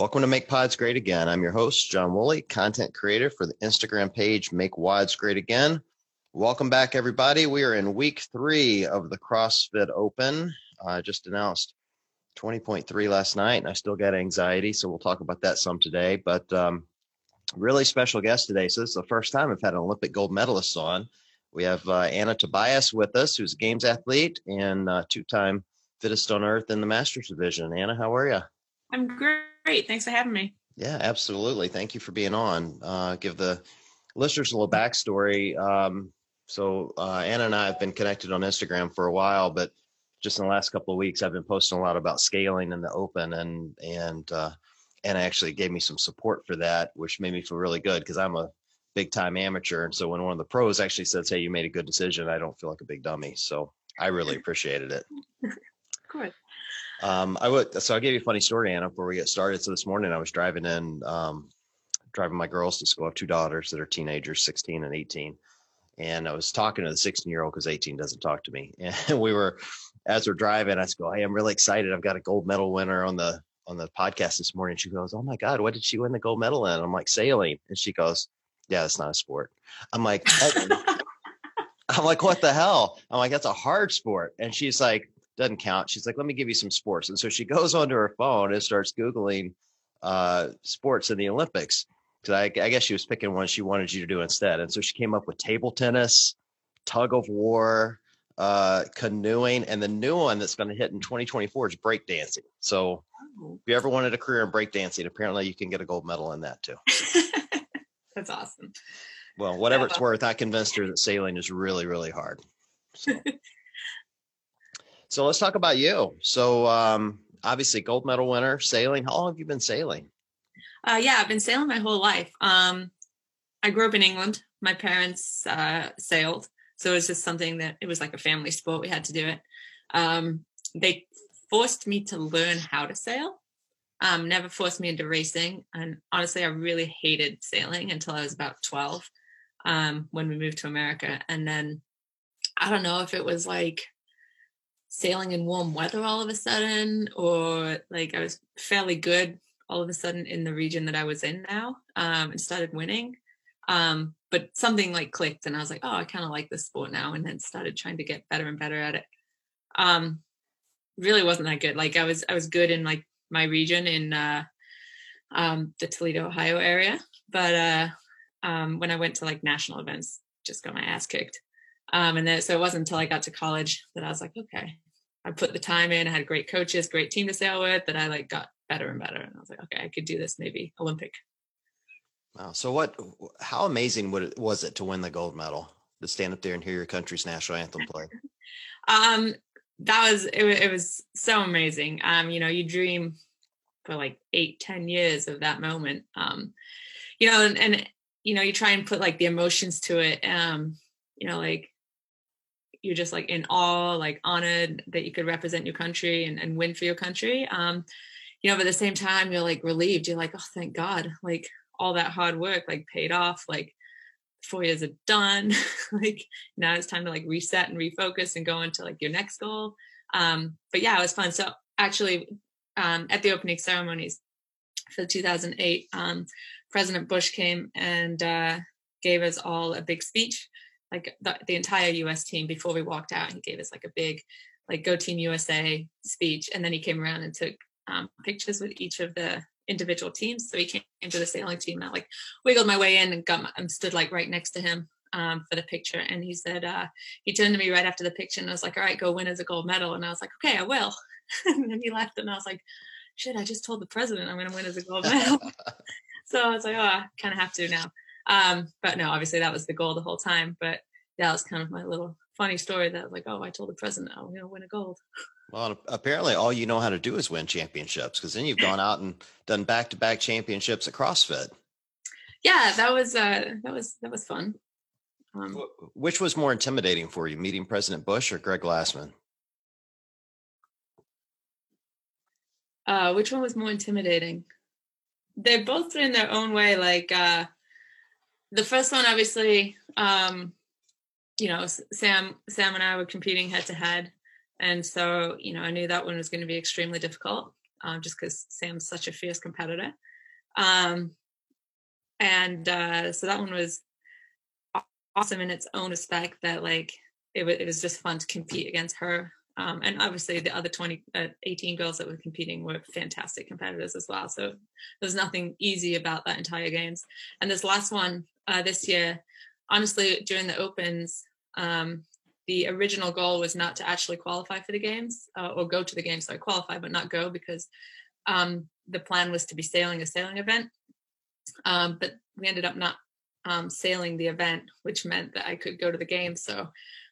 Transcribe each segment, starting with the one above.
Welcome to Make Pods Great Again. I'm your host, John Woolley, content creator for the Instagram page Make Wads Great Again. Welcome back, everybody. We are in week three of the CrossFit Open. I just announced 20.3 last night, and I still got anxiety, so we'll talk about that some today. But um, really special guest today. So this is the first time I've had an Olympic gold medalist on. We have uh, Anna Tobias with us, who's a games athlete and uh, two-time fittest on earth in the Masters division. Anna, how are you? I'm great. Thanks for having me. Yeah, absolutely. Thank you for being on. Uh, give the listeners a little backstory. Um, so uh, Anna and I have been connected on Instagram for a while, but just in the last couple of weeks, I've been posting a lot about scaling in the open, and and uh, Anna actually gave me some support for that, which made me feel really good because I'm a big time amateur, and so when one of the pros actually says, "Hey, you made a good decision," I don't feel like a big dummy. So I really appreciated it. Good. Um, I would. So I'll give you a funny story, Anna, before we get started. So this morning I was driving in, um, driving my girls to school. I have two daughters that are teenagers, 16 and 18. And I was talking to the 16 year old because 18 doesn't talk to me. And we were, as we're driving, I go, Hey, I'm really excited. I've got a gold medal winner on the, on the podcast this morning. She goes, Oh my God, what did she win the gold medal in? I'm like, sailing. And she goes, Yeah, that's not a sport. I'm like, I'm like, what the hell? I'm like, that's a hard sport. And she's like, doesn't count. She's like, let me give you some sports. And so she goes onto her phone and starts Googling uh, sports in the Olympics. Because I, I, guess she was picking one she wanted you to do instead. And so she came up with table tennis, tug of war, uh, canoeing, and the new one that's going to hit in 2024 is breakdancing. So oh. if you ever wanted a career in breakdancing, apparently you can get a gold medal in that too. that's awesome. Well, whatever yeah. it's worth, I convinced her that sailing is really, really hard. So. So let's talk about you. So um, obviously, gold medal winner, sailing. How long have you been sailing? Uh, yeah, I've been sailing my whole life. Um, I grew up in England. My parents uh, sailed, so it was just something that it was like a family sport. We had to do it. Um, they forced me to learn how to sail. Um, never forced me into racing, and honestly, I really hated sailing until I was about twelve um, when we moved to America. And then I don't know if it was like sailing in warm weather all of a sudden, or like I was fairly good all of a sudden in the region that I was in now um, and started winning. Um, but something like clicked and I was like, oh, I kind of like this sport now. And then started trying to get better and better at it. Um, really wasn't that good. Like I was, I was good in like my region in uh, um, the Toledo, Ohio area. But uh, um, when I went to like national events, just got my ass kicked. Um, and then so it wasn't until I got to college that I was like, okay, I put the time in. I had great coaches, great team to sail with. That I like got better and better, and I was like, okay, I could do this maybe Olympic. Wow. So what? How amazing would it, was it to win the gold medal? To stand up there and hear your country's national anthem play. um, that was it, it. was so amazing. Um, you know, you dream for like eight, ten years of that moment. Um, you know, and, and you know, you try and put like the emotions to it. Um, you know, like you're just like in awe, like honored that you could represent your country and, and win for your country. Um, you know, but at the same time, you're like relieved. You're like, oh, thank God, like all that hard work like paid off. Like four years are done. like now it's time to like reset and refocus and go into like your next goal. Um, but yeah, it was fun. So actually, um, at the opening ceremonies for 2008, um, President Bush came and uh, gave us all a big speech like the, the entire US team before we walked out. He gave us like a big like go team USA speech. And then he came around and took um, pictures with each of the individual teams. So he came to the sailing team. and I like wiggled my way in and got my, and stood like right next to him um, for the picture. And he said, uh, he turned to me right after the picture and I was like, all right, go win as a gold medal. And I was like, okay, I will. and then he left and I was like, shit, I just told the president I'm going to win as a gold medal. so I was like, oh, I kind of have to now. Um, but no, obviously that was the goal the whole time. But that was kind of my little funny story that like, oh, I told the president I'm going to win a gold. Well, apparently all you know how to do is win championships because then you've gone out and done back to back championships at CrossFit. Yeah, that was uh, that was that was fun. Um, Which was more intimidating for you, meeting President Bush or Greg Glassman? Uh, which one was more intimidating? They're both in their own way. Like uh, the first one, obviously, um, you know, Sam, Sam and I were competing head to head. And so, you know, I knew that one was going to be extremely difficult. um, just because Sam's such a fierce competitor. Um, and uh, so that one was awesome in its own respect that like it, w- it was just fun to compete against her um, and obviously the other 20 uh, 18 girls that were competing were fantastic competitors as well. So there's nothing easy about that entire games. And this last one uh, this year honestly during the opens um, the original goal was not to actually qualify for the games uh, or go to the games so i qualify but not go because um, the plan was to be sailing a sailing event. Um, but we ended up not um, sailing the event, which meant that I could go to the game. So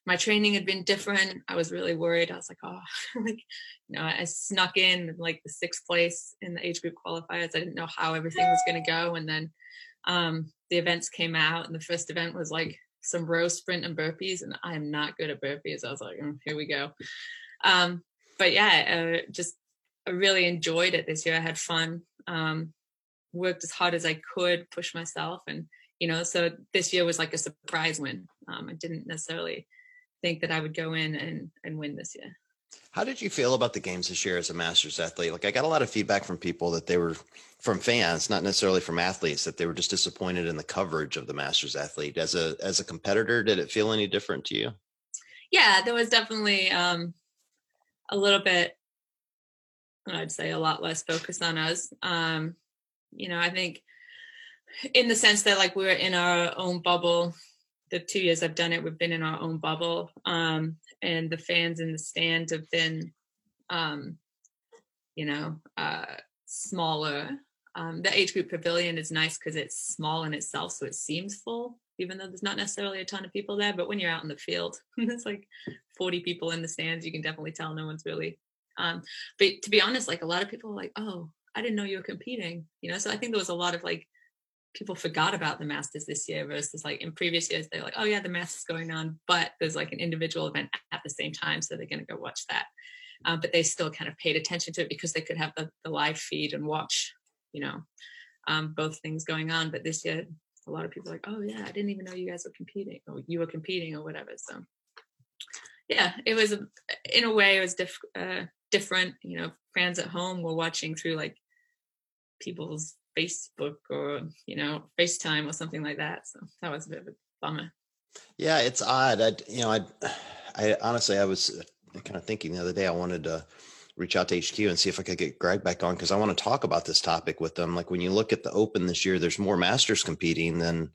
my training had been different. I was really worried. I was like, oh, like, you know, I snuck in like the sixth place in the age group qualifiers. I didn't know how everything was going to go. And then um, the events came out, and the first event was like some row sprint and burpees, and I am not good at burpees. I was like, mm, here we go. Um, but yeah, uh, just I really enjoyed it this year. I had fun. Um, worked as hard as I could, push myself, and you know, so this year was like a surprise win. Um, I didn't necessarily think that I would go in and and win this year. How did you feel about the games this year as a masters athlete? Like I got a lot of feedback from people that they were from fans, not necessarily from athletes, that they were just disappointed in the coverage of the masters athlete. As a as a competitor, did it feel any different to you? Yeah, there was definitely um a little bit I'd say a lot less focus on us. Um, you know, I think in the sense that like we're in our own bubble the two years I've done it, we've been in our own bubble. Um, and the fans in the stands have been, um, you know, uh, smaller. Um, the age group pavilion is nice because it's small in itself, so it seems full, even though there's not necessarily a ton of people there. But when you're out in the field, there's like 40 people in the stands. You can definitely tell no one's really. Um, but to be honest, like a lot of people are like, "Oh, I didn't know you were competing," you know. So I think there was a lot of like people forgot about the masters this year versus like in previous years they're like oh yeah the masters going on but there's like an individual event at the same time so they're going to go watch that. Um, but they still kind of paid attention to it because they could have the, the live feed and watch you know um, both things going on. But this year a lot of people are like oh yeah i didn't even know you guys were competing or you were competing or whatever so. Yeah it was in a way it was diff- uh, different you know fans at home were watching through like people's Facebook or you know FaceTime or something like that. So that was a bit of a bummer. Yeah, it's odd. I you know I I honestly I was uh, kind of thinking the other day I wanted to reach out to HQ and see if I could get Greg back on because I want to talk about this topic with them. Like when you look at the Open this year, there's more masters competing than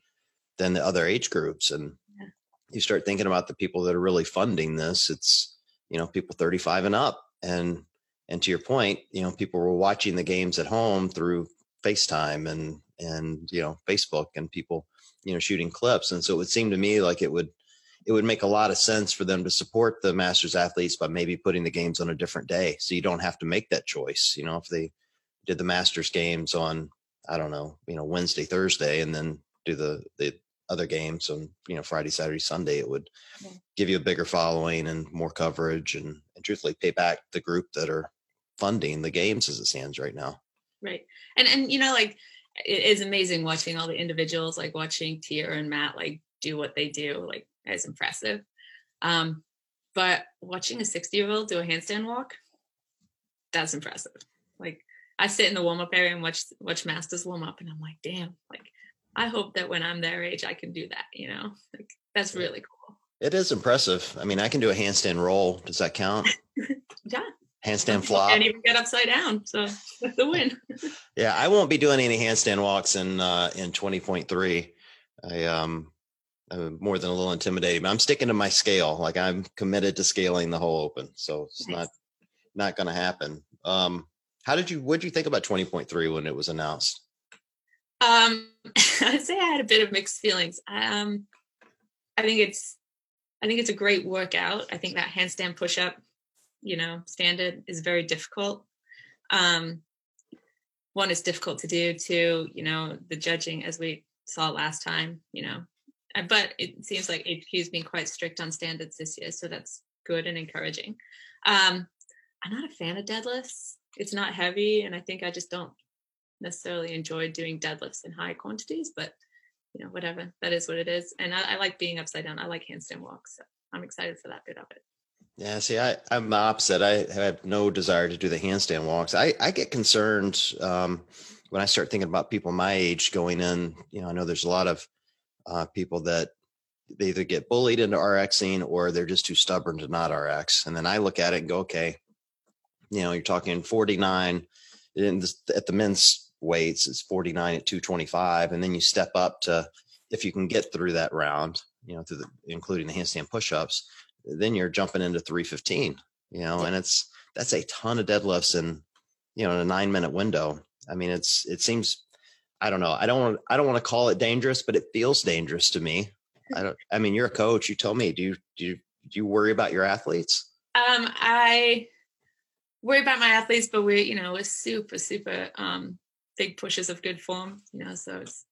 than the other age groups, and yeah. you start thinking about the people that are really funding this. It's you know people 35 and up, and and to your point, you know people were watching the games at home through FaceTime and and you know Facebook and people you know shooting clips. And so it would seem to me like it would it would make a lot of sense for them to support the masters athletes by maybe putting the games on a different day so you don't have to make that choice you know if they did the masters games on i don't know you know wednesday thursday and then do the the other games on you know friday saturday sunday it would yeah. give you a bigger following and more coverage and, and truthfully pay back the group that are funding the games as it stands right now right. And and you know like it is amazing watching all the individuals like watching Tia and Matt like do what they do like it's impressive. Um but watching a 60 year old do a handstand walk that's impressive. Like I sit in the warm up area and watch watch masters warm up and I'm like damn like I hope that when I'm their age I can do that you know? Like that's really cool. It is impressive. I mean I can do a handstand roll. Does that count? Yeah handstand flop. Can't even get upside down, so that's the win. yeah, I won't be doing any handstand walks in uh, in twenty point three. I um, I'm more than a little intimidated, but I'm sticking to my scale. Like I'm committed to scaling the whole open, so it's nice. not not going to happen. Um, how did you? What did you think about twenty point three when it was announced? Um, I'd say I had a bit of mixed feelings. Um, I think it's I think it's a great workout. I think that handstand push up you know standard is very difficult. Um one is difficult to do two you know the judging as we saw last time you know. Uh, but it seems like HQ's been quite strict on standards this year so that's good and encouraging. Um i'm not a fan of deadlifts. It's not heavy and i think i just don't necessarily enjoy doing deadlifts in high quantities but you know whatever. That is what it is. And i, I like being upside down. I like handstand walks so i'm excited for that bit of it Yeah, see, I, I'm the opposite. I have no desire to do the handstand walks. I, I get concerned um, when I start thinking about people my age going in. You know, I know there's a lot of uh, people that they either get bullied into RXing or they're just too stubborn to not RX. And then I look at it and go, okay, you know, you're talking 49 at the men's weights, it's 49 at 225. And then you step up to, if you can get through that round, you know, through the, including the handstand push-ups, then you're jumping into 315, you know, and it's, that's a ton of deadlifts in, you know, in a nine minute window. I mean, it's, it seems, I don't know. I don't want, I don't want to call it dangerous, but it feels dangerous to me. I don't, I mean, you're a coach. You tell me, do you, do you, do you worry about your athletes? Um, I worry about my athletes, but we're, you know, we're super, super, um, big pushes of good form, you know, so it's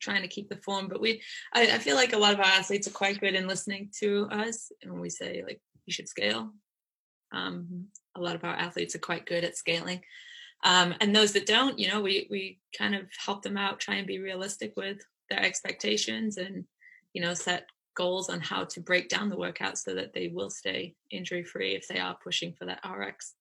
trying to keep the form. But we, I, I, feel like a lot of our athletes are quite good in listening to us. And when we say like, you should scale, um, a lot of our athletes are quite good at scaling. Um, and those that don't, you know, we, we kind of help them out, try and be realistic with their expectations and, you know, set goals on how to break down the workout so that they will stay injury free if they are pushing for that RX.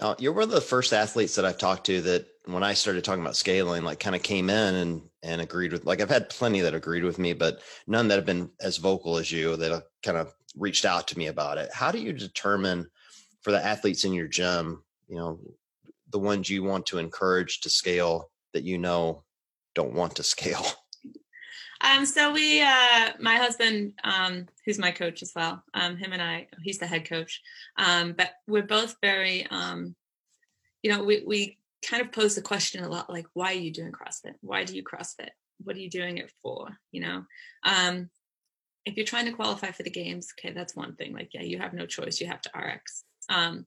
Now, you're one of the first athletes that I've talked to that when I started talking about scaling, like kind of came in and and agreed with like I've had plenty that agreed with me, but none that have been as vocal as you that have kind of reached out to me about it. How do you determine for the athletes in your gym, you know, the ones you want to encourage to scale that you know don't want to scale? Um, so we, uh, my husband, um, who's my coach as well, um, him and I, he's the head coach. Um, but we're both very, um, you know, we, we kind of pose the question a lot, like, why are you doing CrossFit? Why do you CrossFit? What are you doing it for? You know, um, if you're trying to qualify for the games, okay, that's one thing. Like, yeah, you have no choice. You have to RX. Um,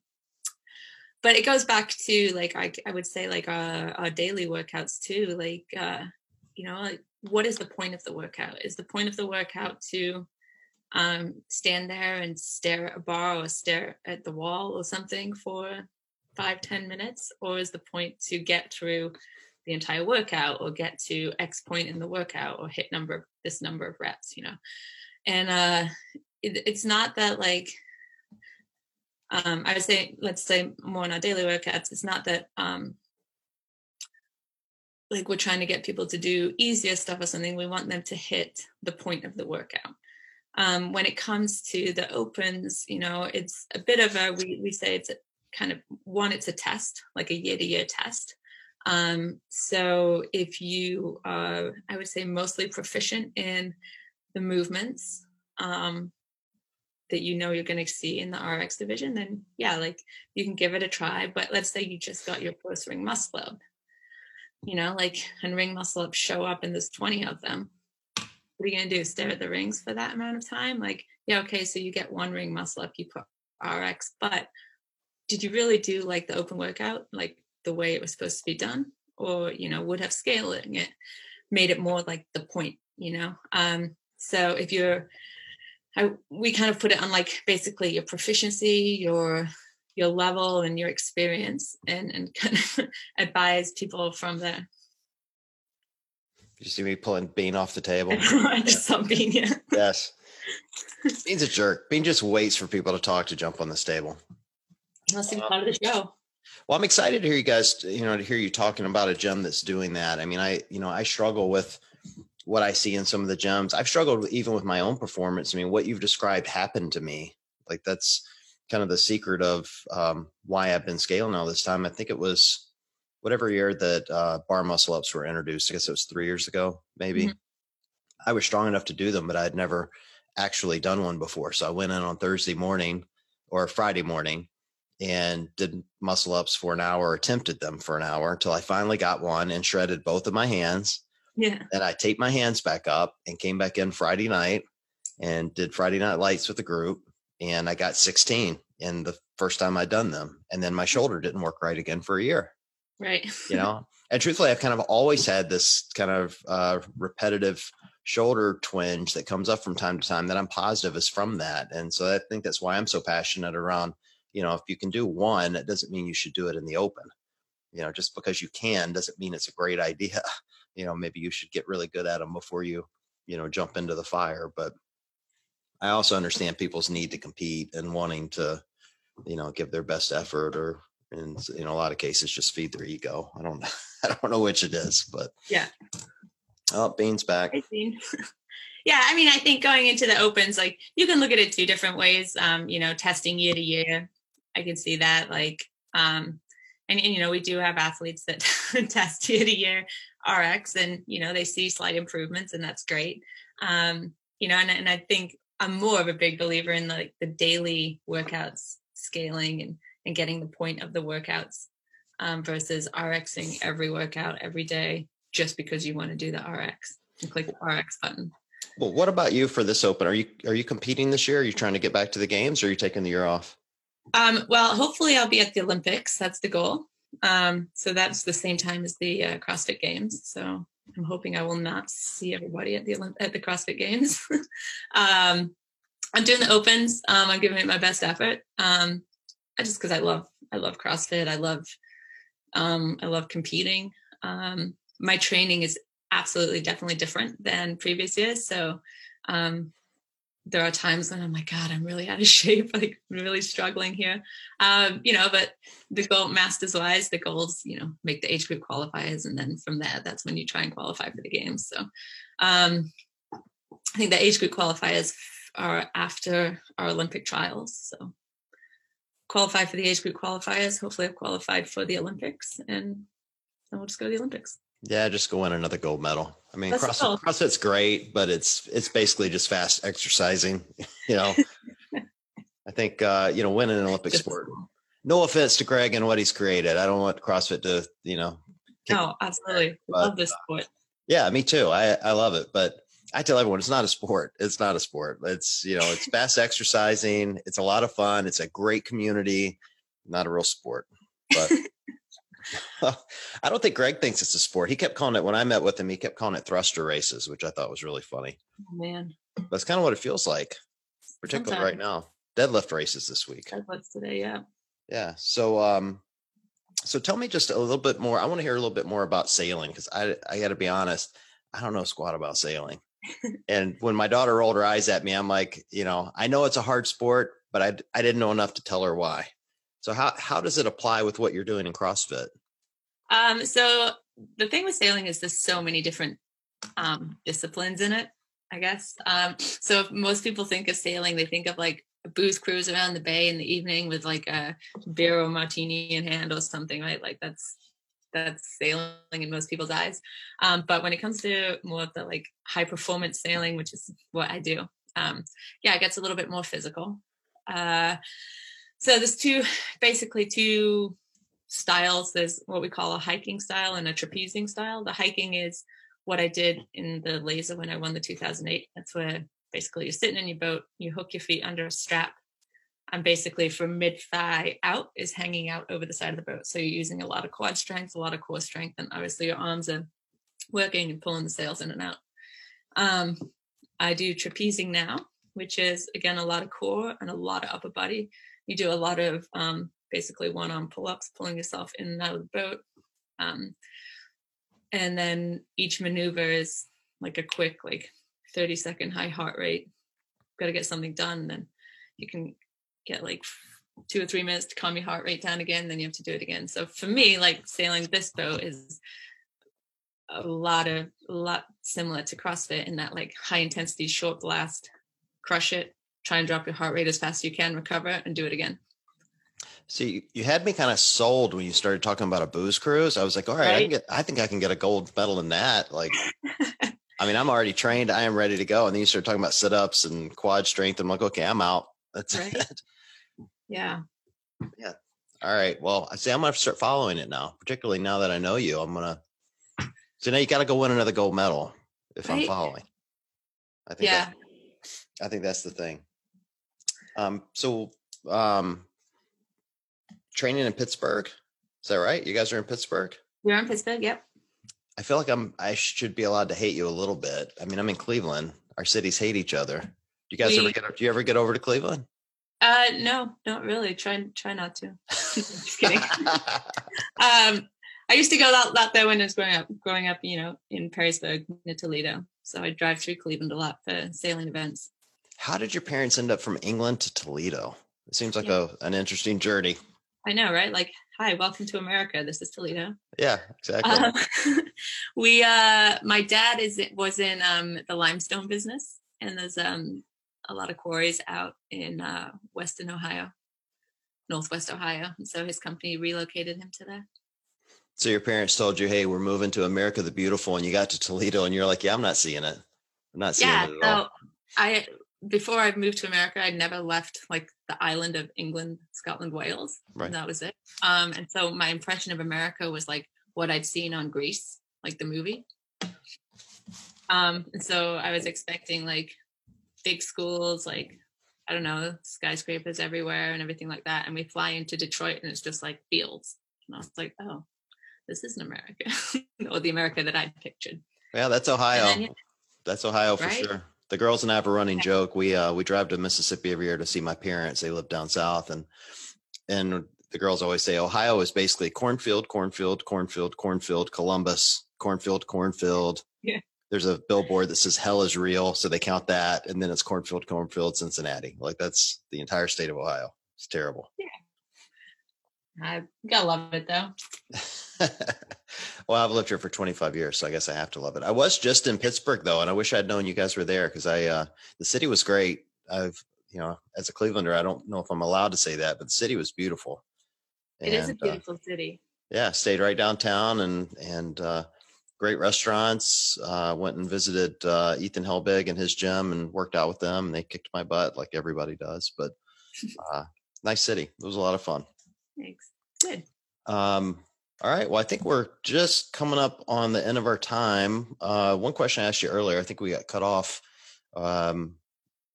but it goes back to like I, I would say like our, our daily workouts too. Like uh, you know, like what is the point of the workout? Is the point of the workout to um, stand there and stare at a bar or stare at the wall or something for five ten minutes? Or is the point to get through the entire workout or get to X point in the workout or hit number this number of reps, you know? And uh, it, it's not that like, um, I would say, let's say more in our daily workouts, it's not that um, like we're trying to get people to do easier stuff or something we want them to hit the point of the workout. Um, when it comes to the opens you know it's a bit of a we, we say it's a kind of one it's a test like a year to year test. Um, so if you are i would say mostly proficient in the movements um, that you know you're going to see in the rx division then yeah like you can give it a try but let's say you just got your first ring muscle up you know, like and ring muscle ups show up and there's 20 of them. What are you gonna do? Stare at the rings for that amount of time? Like, yeah, okay, so you get one ring muscle up, you put RX, but did you really do like the open workout, like the way it was supposed to be done? Or, you know, would have scaling it, made it more like the point, you know? Um, so if you're I, we kind of put it on like basically your proficiency, your your level and your experience and, and kind of advise people from there. You see me pulling Bean off the table. I just saw Bean, yeah. Yes. Bean's a jerk. Bean just waits for people to talk to jump on this table. Must be part of the show. Well, I'm excited to hear you guys, you know, to hear you talking about a gym that's doing that. I mean, I, you know, I struggle with what I see in some of the gyms. I've struggled even with my own performance. I mean, what you've described happened to me. Like that's kind of the secret of um, why I've been scaling all this time. I think it was whatever year that uh, bar muscle ups were introduced. I guess it was three years ago, maybe. Mm-hmm. I was strong enough to do them, but I'd never actually done one before. So I went in on Thursday morning or Friday morning and did muscle ups for an hour, attempted them for an hour until I finally got one and shredded both of my hands. Yeah. And I taped my hands back up and came back in Friday night and did Friday night lights with the group and I got 16 in the first time I'd done them. And then my shoulder didn't work right again for a year. Right. you know, and truthfully, I've kind of always had this kind of uh, repetitive shoulder twinge that comes up from time to time that I'm positive is from that. And so I think that's why I'm so passionate around, you know, if you can do one, it doesn't mean you should do it in the open. You know, just because you can doesn't mean it's a great idea. You know, maybe you should get really good at them before you, you know, jump into the fire. But I also understand people's need to compete and wanting to, you know, give their best effort or in in a lot of cases just feed their ego. I don't I don't know which it is, but yeah. Oh, Bean's back. Bean. yeah, I mean, I think going into the opens, like you can look at it two different ways. Um, you know, testing year to year. I can see that. Like, um, and, and you know, we do have athletes that test year to year RX, and you know, they see slight improvements, and that's great. Um, you know, and, and I think I'm more of a big believer in like the daily workouts scaling and and getting the point of the workouts um, versus RXing every workout every day just because you want to do the RX and click the RX button. Well, what about you for this open? Are you are you competing this year? Are you trying to get back to the games or are you taking the year off? Um, well, hopefully I'll be at the Olympics. That's the goal. Um, so that's the same time as the uh, CrossFit Games. So I'm hoping I will not see everybody at the Olymp- at the CrossFit Games. um, I'm doing the opens. Um, I'm giving it my best effort. Um, I just because I love I love CrossFit. I love um, I love competing. Um, my training is absolutely definitely different than previous years. So um, there are times when I'm like, God, I'm really out of shape, like I'm really struggling here. Um, you know, but the goal masters wise, the goals, you know, make the age group qualifiers. And then from there, that's when you try and qualify for the games. So um, I think the age group qualifiers are after our Olympic trials. So qualify for the age group qualifiers. Hopefully I've qualified for the Olympics and then we'll just go to the Olympics. Yeah, just go win another gold medal. I mean, CrossFit, CrossFit's great, but it's it's basically just fast exercising. You know, I think uh, you know winning an Olympic sport. No offense to Greg and what he's created. I don't want CrossFit to you know. No, absolutely. But, love this sport. Yeah, me too. I I love it, but I tell everyone it's not a sport. It's not a sport. It's you know it's fast exercising. It's a lot of fun. It's a great community. Not a real sport, but. I don't think Greg thinks it's a sport. He kept calling it when I met with him. He kept calling it thruster races, which I thought was really funny. Oh, man, that's kind of what it feels like, particularly Sometimes. right now. Deadlift races this week. Deadlifts today, yeah. Yeah. So, um, so tell me just a little bit more. I want to hear a little bit more about sailing because I, I got to be honest, I don't know squat about sailing. and when my daughter rolled her eyes at me, I'm like, you know, I know it's a hard sport, but I, I didn't know enough to tell her why. So how how does it apply with what you're doing in CrossFit? Um, so the thing with sailing is there's so many different um, disciplines in it. I guess. Um, so most people think of sailing, they think of like a booze cruise around the bay in the evening with like a beer or martini in hand or something, right? Like that's that's sailing in most people's eyes. Um, but when it comes to more of the like high performance sailing, which is what I do, um, yeah, it gets a little bit more physical. Uh, so there's two, basically two styles. There's what we call a hiking style and a trapezing style. The hiking is what I did in the laser when I won the 2008. That's where basically you're sitting in your boat, you hook your feet under a strap, and basically from mid thigh out is hanging out over the side of the boat. So you're using a lot of quad strength, a lot of core strength, and obviously your arms are working and pulling the sails in and out. Um, I do trapezing now, which is again a lot of core and a lot of upper body you do a lot of um, basically one arm pull ups, pulling yourself in and out of the boat. Um, and then each maneuver is like a quick, like 30 second high heart rate. Got to get something done. Then you can get like two or three minutes to calm your heart rate down again. Then you have to do it again. So for me, like sailing this boat is a lot of a lot similar to CrossFit in that like high intensity, short blast, crush it, try and drop your heart rate as fast as you can, recover and do it again. See, you had me kind of sold when you started talking about a booze cruise. I was like, all right, right? I, can get, I think I can get a gold medal in that. Like, I mean, I'm already trained. I am ready to go. And then you start talking about sit ups and quad strength. I'm like, okay, I'm out. That's right. it. Yeah. Yeah. All right. Well, I say I'm going to start following it now, particularly now that I know you. I'm going to. So now you got to go win another gold medal if right? I'm following. I think. Yeah. That, I think that's the thing. Um, so um, training in Pittsburgh. Is that right? You guys are in Pittsburgh? We're in Pittsburgh, yep. I feel like I'm I should be allowed to hate you a little bit. I mean, I'm in Cleveland. Our cities hate each other. Do you guys we, ever get do you ever get over to Cleveland? Uh no, not really. Try try not to. Just kidding. um I used to go out, out there when I was growing up, growing up, you know, in Perrysburg near Toledo. So I drive through Cleveland a lot for sailing events. How did your parents end up from England to Toledo? It seems like Yeah. a an interesting journey. I know, right? Like, hi, welcome to America. This is Toledo. Yeah, exactly. Um, we, uh, my dad is was in um, the limestone business, and there's um, a lot of quarries out in uh, Western Ohio, Northwest Ohio. And so his company relocated him to there. so your parents told you, "Hey, we're moving to America the Beautiful," and you got to Toledo, and you're like, "Yeah, I'm not seeing it. I'm not seeing yeah. it at all." So I before I moved to America, I'd never left like the island of England, Scotland, Wales. Right. And that was it. Um, and so my impression of America was like what I'd seen on Grease, like the movie. Um, and so I was expecting like big schools, like I don't know, skyscrapers everywhere and everything like that. And we fly into Detroit and it's just like fields. And I was like, oh, this isn't America, or the America that I'd pictured. Yeah, that's Ohio. then, yeah. That's Ohio for Right? sure. The girls and I have a running joke. We uh we drive to Mississippi every year to see my parents. They live down south and and the girls always say Ohio is basically cornfield, cornfield, cornfield, cornfield, Columbus, cornfield, cornfield. Yeah. There's a billboard that says hell is real, so they count that, and then it's cornfield, cornfield, Cincinnati. Like that's the entire state of Ohio. It's terrible. I gotta love it though. well, I've lived here for 25 years, so I guess I have to love it. I was just in Pittsburgh though, and I wish I'd known you guys were there because I uh the city was great. I've you know, as a Clevelander, I don't know if I'm allowed to say that, but the city was beautiful. It is a And, uh, beautiful city. yeah, stayed right downtown and and uh great restaurants. Uh went and visited uh Ethan Helbig and his gym and worked out with them and they kicked my butt like everybody does. But uh nice city. It was a lot of fun. Thanks. Good. Um, all right. Well, I think we're just coming up on the end of our time. Uh, one question I asked you earlier, I think we got cut off um,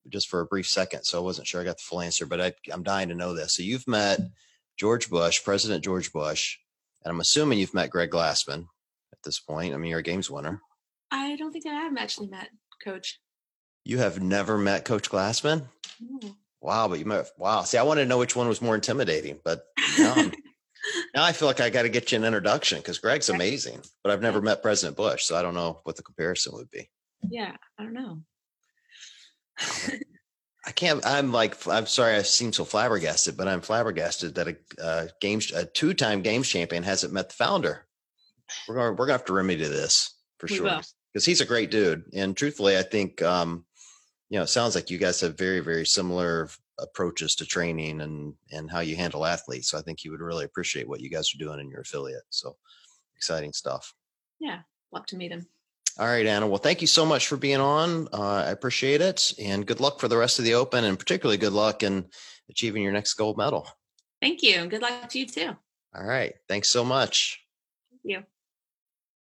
just for a brief second, so I wasn't sure I got the full answer, but I, I'm dying to know this. So you've met George Bush, President George Bush, and I'm assuming you've met Greg Glassman at this point. I mean, you're a games winner. I don't think I have actually met Coach. You have never met Coach Glassman? No. Wow, but you met. Wow. See, I wanted to know which one was more intimidating, but I'm- now I feel like I got to get you an introduction because Greg's amazing, but I've never met President Bush, so I don't know what the comparison would be. yeah, I don't know. I can't. I'm like, I'm sorry, I seem so flabbergasted, but I'm flabbergasted that a, uh games, a two-time games champion hasn't met the founder. We're going, we're going to have to remedy this for We sure because he's a great dude. And truthfully, I think, um, you know, it sounds like you guys have very, very similar approaches to training and and how you handle athletes. So I think he would really appreciate what you guys are doing in your affiliate. So exciting stuff. yeah, love to meet him. All right, Anna. Well, thank you so much for being on. Uh, I appreciate it, and good luck for the rest of the Open, and particularly good luck in achieving your next gold medal. Thank you, and good luck to you too. All right. Thanks so much. Thank you.